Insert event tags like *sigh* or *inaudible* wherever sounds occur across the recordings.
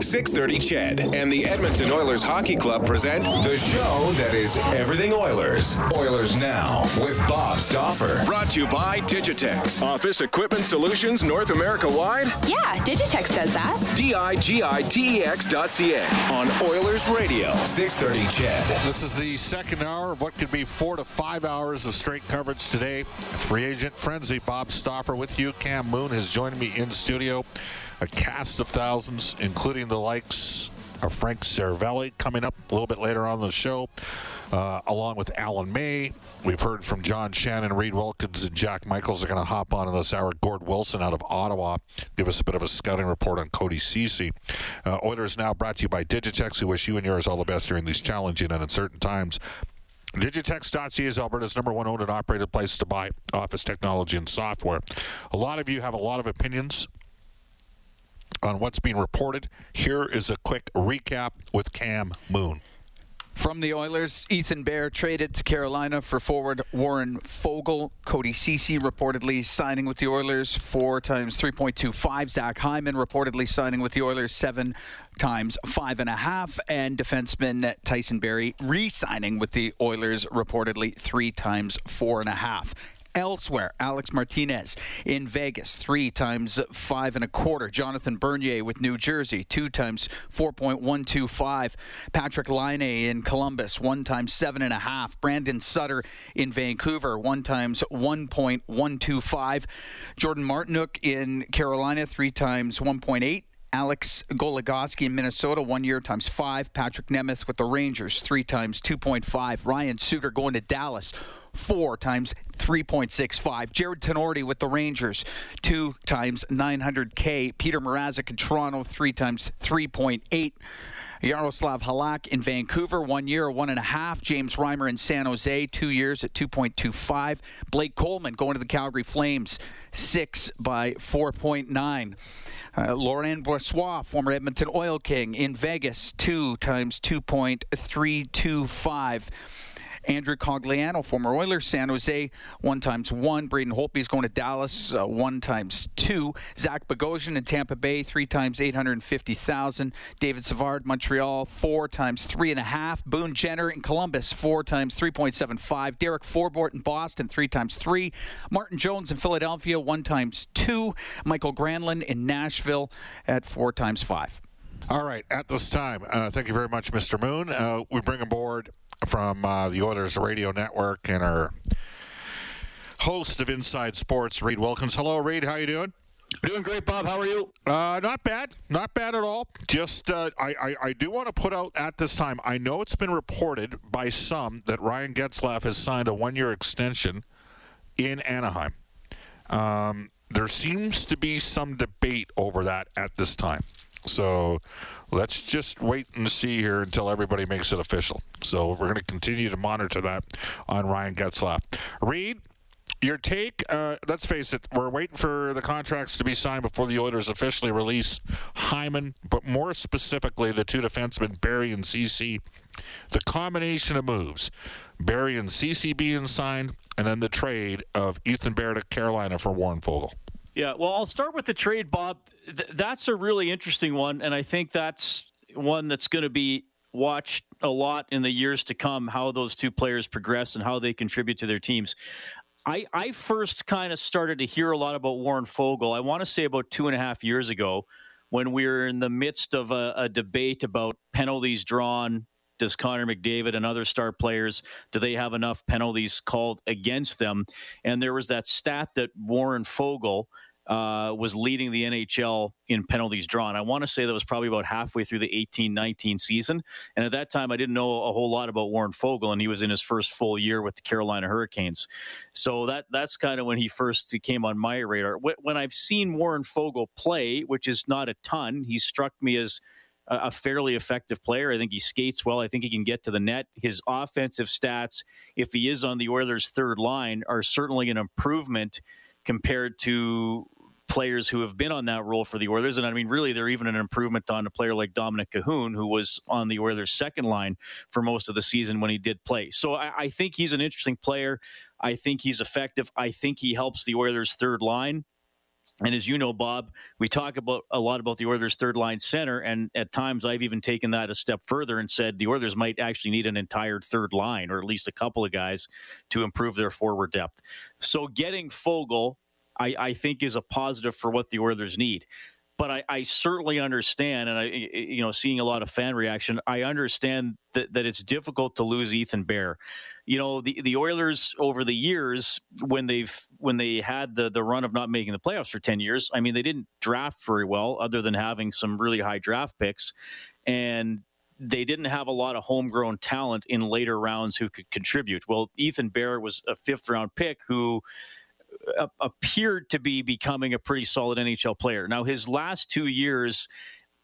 630 CHED and the Edmonton Oilers Hockey Club present the show that is everything Oilers. Oilers Now with Bob Stauffer. Brought to you by Digitex. Office Equipment Solutions North America wide. Yeah, Digitex does that. D-I-G-I-T-E-X dot C-A. On Oilers Radio, 630 CHED. This is the second hour of what could be four to five hours of straight coverage today. Free agent frenzy. Bob Stauffer with you. Cam Moon has joined me in studio a cast of thousands, including the likes of Frank Seravalli coming up a little bit later on the show, uh, along with Alan May. We've heard from John Shannon, Reed Wilkins, and Jack Michaels are going to hop on in this hour. Gord Wilson out of Ottawa give us a bit of a scouting report on Cody Ceci. Uh, Oilers now brought to you by Digitex. We wish you and yours all the best during these challenging and uncertain times. Digitex.ca is Alberta's number one owned and operated place to buy office technology and software. A lot of you have a lot of opinions on what's being reported. Here is a quick recap with Cam Moon. From the Oilers, Ethan Bear traded to Carolina for forward Warren Foegele. Cody Ceci reportedly signing with the Oilers four times 3.25. Zach Hyman reportedly signing with the Oilers seven times five and a half. And defenseman Tyson Barrie re signing with the Oilers reportedly three times four and a half. Elsewhere, Alec Martinez in Vegas, three times five and a quarter. Jonathan Bernier with New Jersey, two times 4.125. Patrik Laine in Columbus, one times seven and a half. Brandon Sutter in Vancouver, one times 1.125. Jordan Martinook in Carolina, three times 1.8. Alex Goligoski in Minnesota, one year times five. Patrik Nemeth with the Rangers, three times 2.5. Ryan Suter going to Dallas, four times 3.65. Jared Tinordi with the Rangers, two times 900K. Peter Mrazek in Toronto, three times 3.8. Jaroslav Halak in Vancouver, one year, one and a half. James Reimer in San Jose, two years at 2.25. Blake Coleman going to the Calgary Flames, six by 4.9. Uh, Laurent Brossoit, former Edmonton Oil King, in Vegas, two times 2.325. Andrew Cogliano, former Oilers, San Jose, one times one. Braden Holtby's going to Dallas, uh, one times two. Zach Bogosian in Tampa Bay, three times 850,000. David Savard, Montreal, four times three and a half. Boone Jenner in Columbus, four times 3.75. Derek Forbort in Boston, three times three. Martin Jones in Philadelphia, one times two. Michael Granlund in Nashville at four times five. All right, at this time, uh, thank you very much, Mr. Moon. Uh, we bring aboard from uh, the Oilers Radio Network and our host of Inside Sports, Reed Wilkins. Hello, Reed. How you doing? Doing great, Bob. How are you? Uh, not bad. Not bad at all. Just, uh, I, I, I, do want to put out at this time, I know it's been reported by some that Ryan Getzlaf has signed a one year extension in Anaheim. Um, there seems to be some debate over that at this time. So let's just wait and see here until everybody makes it official. So we're going to continue to monitor that on Ryan Getzlaf. Reed, your take, uh, let's face it, we're waiting for the contracts to be signed before the Oilers officially release Hyman, but more specifically, the two defensemen, Barrie and Ceci. The combination of moves, Barrie and Ceci being signed, and then the trade of Ethan Bear to Carolina for Warren Foegele. Yeah, well, I'll start with the trade, Bob. Th- that's a really interesting one, and I think that's one that's going to be watched a lot in the years to come. How those two players progress and how they contribute to their teams. I, I first kind of started to hear a lot about Warren Foegele. I want to say about two and a half years ago, when we were in the midst of a, a debate about penalties drawn does Connor McDavid and other star players do they have enough penalties called against them? And there was that stat that Warren Foegele uh, was leading the NHL in penalties drawn. I want to say that was probably about halfway through the 18-19 season, and at that time I didn't know a whole lot about Warren Foegele, and he was in his first full year with the Carolina Hurricanes. So that that's kind of when he first came on my radar. When I've seen Warren Foegele play, which is not a ton, he struck me as a fairly effective player. I think he skates well. I think he can get to the net. His offensive stats, if he is on the Oilers' third line, are certainly an improvement compared to players who have been on that role for the Oilers. And I mean, really, they're even an improvement on a player like Dominik Kahun, who was on the Oilers' second line for most of the season when he did play. So I, I think he's an interesting player. I think he's effective. I think he helps the Oilers' third line. And as you know, Bob, we talk about a lot about the Oilers' third line center, and at times I've even taken that a step further and said the Oilers might actually need an entire third line, or at least a couple of guys, to improve their forward depth. So getting Foegele I, I think is a positive for what the Oilers need. But I, I certainly understand, and I, you know, seeing a lot of fan reaction, I understand that, that it's difficult to lose Ethan Bear. You know, the, the Oilers over the years, when they've when they had the the run of not making the playoffs for ten years, I mean, they didn't draft very well, other than having some really high draft picks, and they didn't have a lot of homegrown talent in later rounds who could contribute. Well, Ethan Bear was a fifth round pick who appeared to be becoming a pretty solid NHL player. Now, his last two years,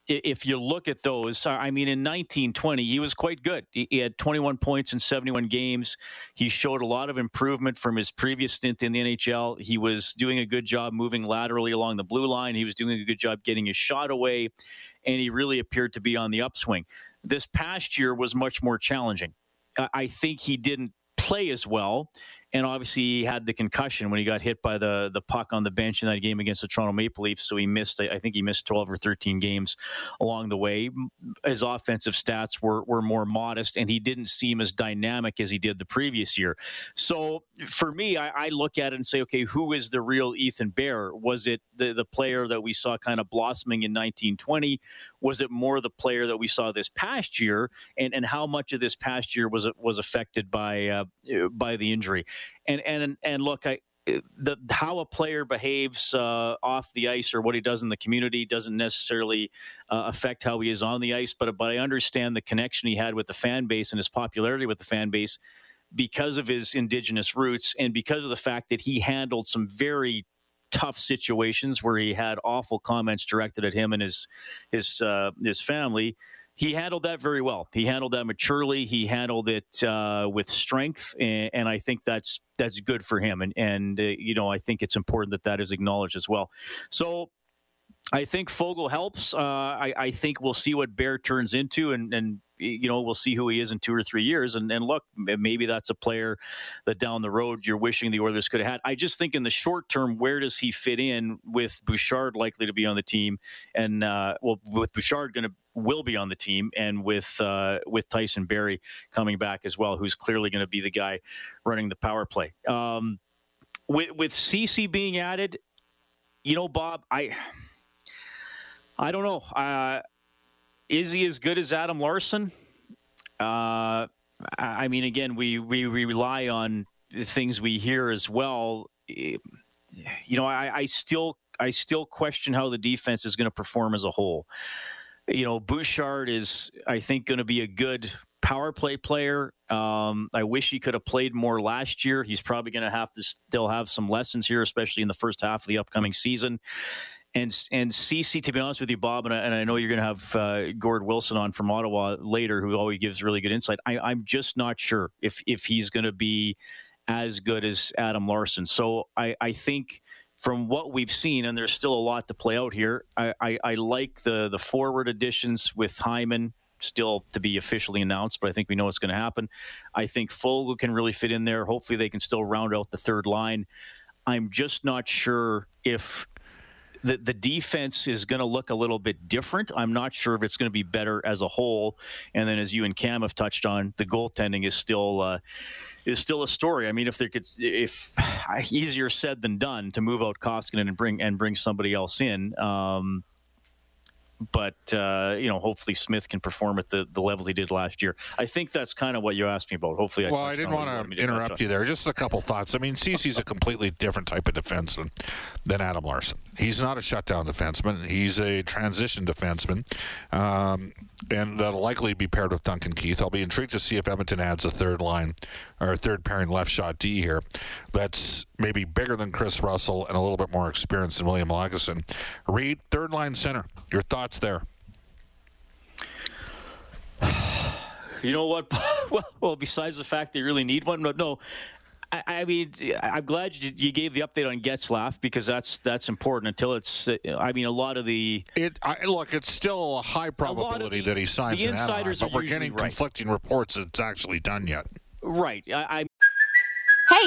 if you look at those, I mean, in 1920, he was quite good. He had 21 points in 71 games. He showed a lot of improvement from his previous stint in the NHL. He was doing a good job moving laterally along the blue line. He was doing a good job getting his shot away, and he really appeared to be on the upswing. This past year was much more challenging. I think he didn't play as well and obviously he had the concussion when he got hit by the the puck on the bench in that game against the Toronto Maple Leafs. So he missed, I think he missed 12 or 13 games along the way. His offensive stats were were more modest, and he didn't seem as dynamic as he did the previous year. So for me, I, I look at it and say, okay, who is the real Ethan Bear? Was it the the player that we saw kind of blossoming in 1920? Was it more the player that we saw this past year? And and how much of this past year was was affected by uh, by the injury? And and and look, I the how a player behaves uh, off the ice or what he does in the community doesn't necessarily uh, affect how he is on the ice. But but I understand the connection he had with the fan base and his popularity with the fan base because of his indigenous roots and because of the fact that he handled some very tough situations where he had awful comments directed at him and his his uh, his family he handled that very well. He handled that maturely. He handled it uh, with strength, and, and, I think that's that's good for him. And and uh, you know, I think it's important that that is acknowledged as well. So. I think Foegele helps. Uh, I, I, think we'll see what Bear turns into, and, and you know, we'll see who he is in two or three years. And, and look, maybe that's a player that down the road you're wishing the Oilers could have had. I just think in the short term, where does he fit in with Bouchard likely to be on the team, and uh, well, with Bouchard going to will be on the team, and with uh, with Tyson Barrie coming back as well, who's clearly going to be the guy running the power play. Um, with with Ceci being added, you know, Bob, I I don't know. Uh, is he as good as Adam Larsson? Uh, I mean, again, we, we, rely on the things we hear as well. You know, I, I still I still question how the defense is going to perform as a whole. You know, Bouchard is, I think, going to be a good power play player. Um, I wish he could have played more last year. He's probably going to have to still have some lessons here, especially in the first half of the upcoming season. And and Ceci, to be honest with you, Bob, and I, and I know you're going to have uh, Gord Wilson on from Ottawa later, who always gives really good insight. I, I'm just not sure if if he's going to be as good as Adam Larsson. So I, I think from what we've seen, and there's still a lot to play out here. I, I, I like the the forward additions with Hyman still to be officially announced, but I think we know what's going to happen. I think Foegele can really fit in there. Hopefully, they can still round out the third line. I'm just not sure if the, the defense is going to look a little bit different. I'm not sure if it's going to be better as a whole. And then, as you and Cam have touched on, the goaltending is still uh, is still a story. I mean, if there could, if *sighs* easier said than done to move out Koskinen and bring and bring somebody else in. Um, but uh, you know, hopefully Smith can perform at the, the level he did last year. I think that's kind of what you asked me about. Hopefully, I well, I didn't want to interrupt you there. Just a couple thoughts. I mean, Ceci's a completely different type of defenseman than Adam Larsson. He's not a shutdown defenseman. He's a transition defenseman, um, and that'll likely be paired with Duncan Keith. I'll be intrigued to see if Edmonton adds a third line or a third pairing left shot D here. That's maybe bigger than Chris Russell and a little bit more experienced than William Lagesson. Reed, third line center. Your thoughts there? *sighs* You know what? *laughs* well, besides the fact they really need one, but no. I, I mean, I'm glad you, you, gave the update on Getzlaf because that's that's important. Until it's, I mean, a lot of the it I, look, it's still a high probability the, that he signs the in Anaheim, but we're getting right. conflicting reports that it's actually done yet. Right. I, Hey,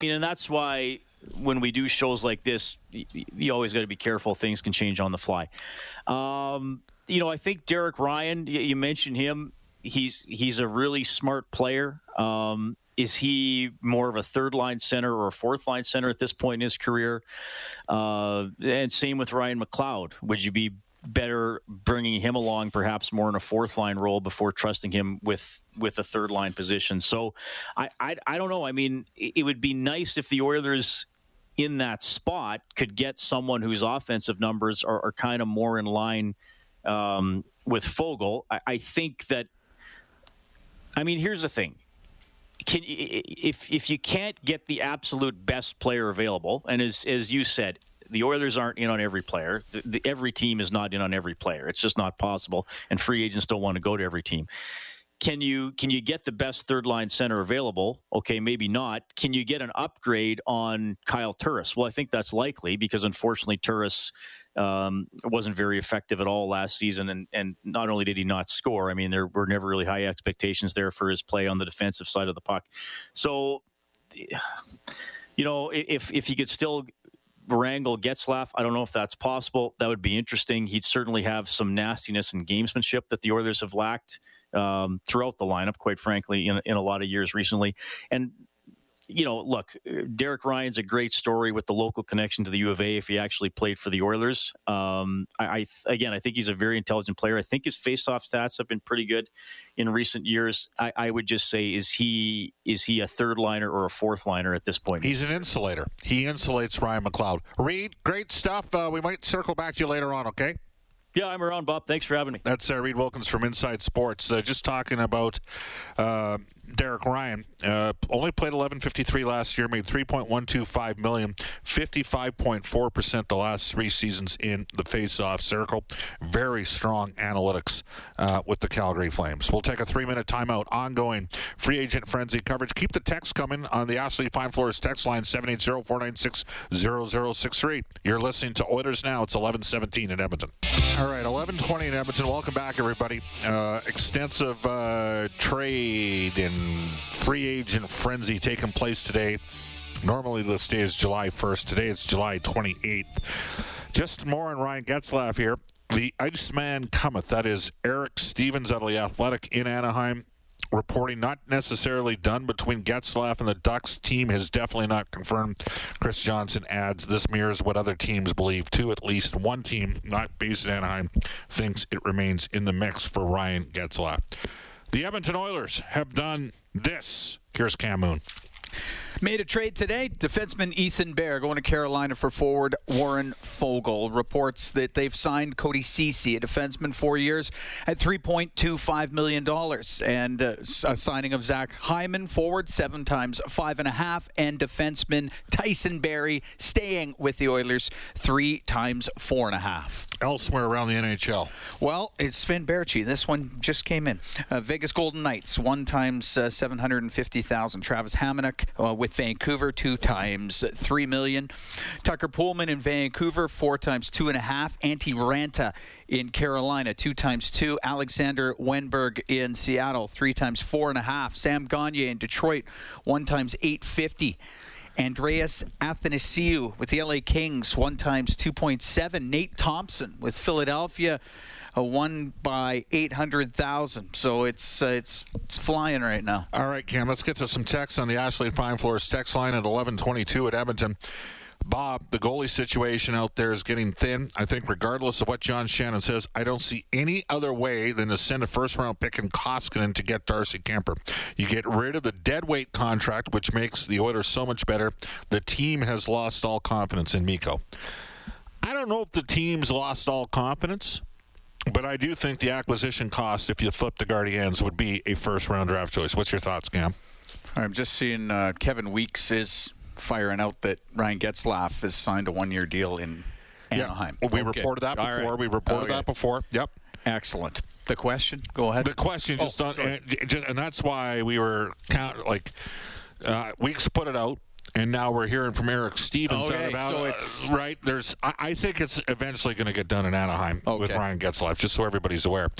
mean, and that's why when we do shows like this, you always got to be careful. Things can change on the fly. Um, you know, I think Derek Ryan. You mentioned him. He's he's a really smart player. Um, is he more of a third line center or a fourth line center at this point in his career? Uh, and same with Ryan McLeod. Would you be better bringing him along perhaps more in a fourth line role before trusting him with with a third line position. So I I, I don't know. I mean, it would be nice if the Oilers in that spot could get someone whose offensive numbers are, are kind of more in line um, with Foegele. I, I think that. I mean, here's the thing. Can if if you can't get the absolute best player available, and as as you said, the Oilers aren't in on every player. The, the, every team is not in on every player. It's just not possible, and free agents don't want to go to every team. Can you can you get the best third line center available? Okay, maybe not. Can you get an upgrade on Kyle Turris? Well, I think that's likely because unfortunately Turris um, wasn't very effective at all last season, and and not only did he not score, I mean there were never really high expectations there for his play on the defensive side of the puck. So, *sighs* you know, if if he could still wrangle Getzlaf. I don't know if that's possible. That would be interesting. He'd certainly have some nastiness and gamesmanship that the Oilers have lacked um, throughout the lineup, quite frankly, in, in a lot of years recently. And you know, look, Derek Ryan's a great story with the local connection to the U of A. If he actually played for the Oilers, um, I, I, again, I think he's a very intelligent player. I think his faceoff stats have been pretty good in recent years. I, I, would just say, is he is he a third liner or a fourth liner at this point? He's an insulator. He insulates Ryan McLeod. Reed, great stuff. Uh, we might circle back to you later on. Okay. Yeah, I'm around, Bob. Thanks for having me. That's uh, Reed Wilkins from Inside Sports. Uh, just talking about uh, Derek Ryan uh, only played 1153 last year, made 3.125 million, 55.4 percent the last three seasons in the face-off circle. Very strong analytics uh, with the Calgary Flames. We'll take a three-minute timeout. Ongoing free agent frenzy coverage. Keep the text coming on the Ashley Fine Floors text line 780-496-0063. You're listening to Oilers now. It's 11:17 in Edmonton. All right, 11:20 in Edmonton. Welcome back, everybody. Uh, extensive uh, trade and free agent frenzy taking place today. Normally, this day is July 1st. Today it's July 28th. Just more on Ryan Getzlaf here. The Iceman cometh. That is Eric Stephens out of the Athletic in Anaheim. Reporting not necessarily done between Getzlaf and the Ducks. Team has definitely not confirmed. Chris Johnston adds this mirrors what other teams believe too. At least one team, not based in Anaheim, thinks it remains in the mix for Ryan Getzlaf. The Edmonton Oilers have done this. Here's Cam Moon. Made a trade today. Defenseman Ethan Bear going to Carolina for forward Warren Foegele. Reports that they've signed Cody Ceci, a defenseman, four years at $3.25 million. And uh, a signing of Zach Hyman, forward, seven times five and a half. And defenseman Tyson Barrie staying with the Oilers, three times four and a half. elsewhere around the NHL? Well, it's Sven Baertschi. This one just came in. Uh, Vegas Golden Knights, one times uh, 750,000. Travis Hamonic uh, with Vancouver, two times three million. Tucker Poolman in Vancouver, four times two and a half. Antti Raanta in Carolina, two times two. Alexander Wenberg in Seattle, three times four and a half. Sam Gagne in Detroit, one times 850. Andreas Athanasiou with the LA Kings, one times 2.7. Nate Thompson with Philadelphia, a one by 800,000. So it's uh, it's it's flying right now. All right, Cam, let's get to some text on the Ashley Fine Floors text line at 1122 at Edmonton. Bob, the goalie situation out there is getting thin. I think, regardless of what John Shannon says, I don't see any other way than to send a first round pick in Koskinen to get Darcy Kuemper. You get rid of the dead weight contract, which makes the Oilers so much better. The team has lost all confidence in Mikko. I don't know if the team's lost all confidence, but I do think the acquisition cost, if you flip the Guardians, would be a first round draft choice. What's your thoughts, Cam? I'm just seeing uh, Kevin Weeks is firing out that Ryan Getzlaf has signed a one-year deal in Anaheim. Yeah. We okay. reported that before. Right. We reported okay. that before. Yep. Excellent. The question? Go ahead. The question just oh, on, and, just and that's why we were count like uh, Weeks put it out. And now we're hearing from Eric Stephens okay, about so it's, uh, right. There's, I, I, think it's eventually going to get done in Anaheim okay. with Ryan Getzlaf, just so everybody's aware.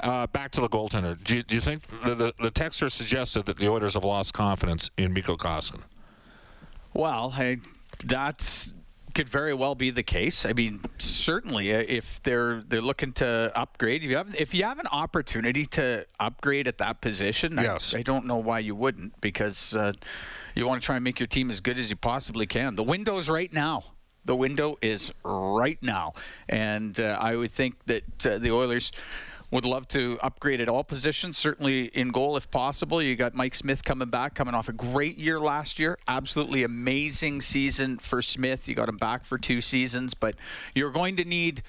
Uh, back to the goaltender. Do you, do you think the, the, the texter suggested that the Oilers have lost confidence in Mikko Koskinen? Well, hey, that's could very well be the case. I mean, certainly uh, if they're they're looking to upgrade, if you have if you have an opportunity to upgrade at that position, yes. I, I don't know why you wouldn't because uh, you want to try and make your team as good as you possibly can. The window's right now. The window is right now, and uh, I would think that uh, the Oilers would love to upgrade at all positions, certainly in goal if possible. You got Mike Smith coming back, coming off a great year last year. Absolutely amazing season for Smith. You got him back for two seasons, but you're going to need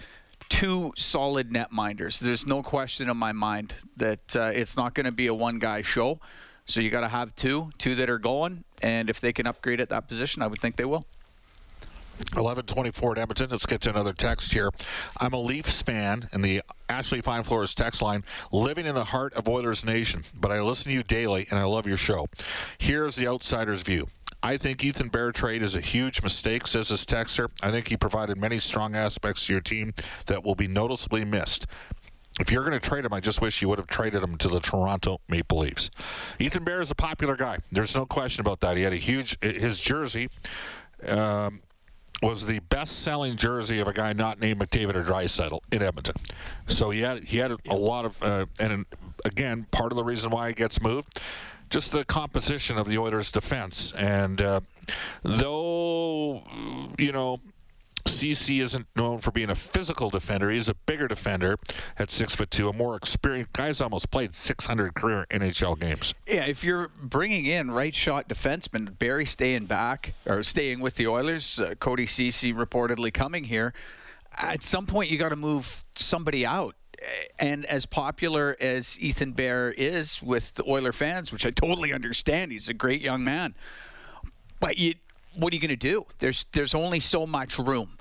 two solid net minders. There's no question in my mind that uh, it's not going to be a one guy show. So you got to have two, two that are going, and if they can upgrade at that position, I would think they will. 1124 at Edmonton. Let's get to another text here. I'm a Leafs fan in the Ashley Fine Floors text line, living in the heart of Oilers Nation, but I listen to you daily and I love your show. Here's the outsider's view. I think Ethan Bear trade is a huge mistake, says this texter. I think he provided many strong aspects to your team that will be noticeably missed. If you're going to trade him, I just wish you would have traded him to the Toronto Maple Leafs. Ethan Bear is a popular guy. There's no question about that. He had a huge his jersey. Um, was the best-selling jersey of a guy not named McDavid or Draisaitl in Edmonton. So he had he had a lot of, uh, and again, part of the reason why he gets moved, just the composition of the Oilers' defense. And uh, though you know Ceci isn't known for being a physical defender. He's a bigger defender at six foot two, a more experienced guy's almost played 600 career NHL games. Yeah, if you're bringing in right shot defenseman Barrie staying back or staying with the Oilers, uh, Cody Ceci reportedly coming here. At some point, you got to move somebody out. And as popular as Ethan Bear is with the Oiler fans, which I totally understand, he's a great young man. But you, what are you going to do? There's there's only so much room.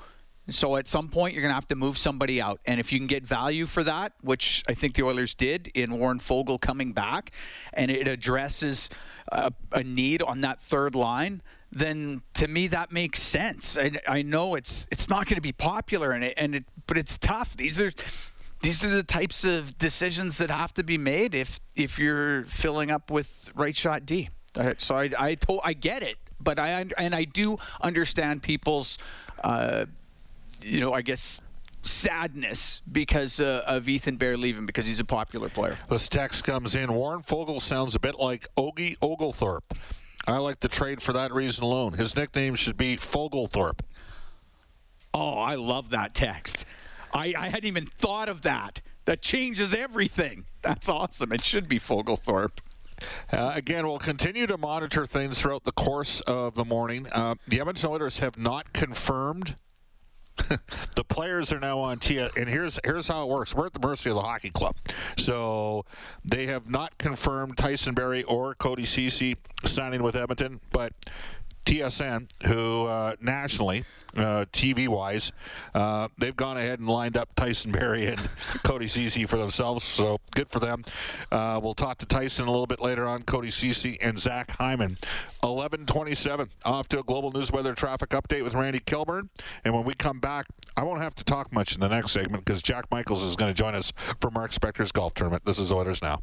So at some point, you're going to have to move somebody out. And if you can get value for that, which I think the Oilers did in Warren Foegele coming back, and it addresses a, a need on that third line, then to me that makes sense. I, I know it's it's not going to be popular, and it, and it, but it's tough. These are these are the types of decisions that have to be made if if you're filling up with right shot D. So I I, told, I get it but I and I do understand people's, uh, you know, I guess sadness because uh, of Ethan Bear leaving because he's a popular player. This text comes in. Warren Foegele sounds a bit like Ogie Oglethorpe. I like the trade for that reason alone. His nickname should be Fogelthorpe. Oh, I love that text. I, I hadn't even thought of that. That changes everything. That's awesome. It should be Fogelthorpe. Uh, again, we'll continue to monitor things throughout the course of the morning. Uh, the Edmonton Oilers have not confirmed. *laughs* the players are now on TIA, and here's here's how it works. We're at the mercy of the hockey club, so they have not confirmed Tyson Barrie or Cody Ceci signing with Edmonton, but TSN, who uh, nationally, uh, TV wise, uh, they've gone ahead and lined up Tyson Barrie and Cody Ceci for themselves. So good for them. Uh, we'll talk to Tyson a little bit later on. Cody Ceci and Zach Hyman. 11:27. Off to a global news weather traffic update with Randy Kilburn. And when we come back, I won't have to talk much in the next segment because Jack Michaels is going to join us for Mark Spector's golf tournament. This is Oilers now.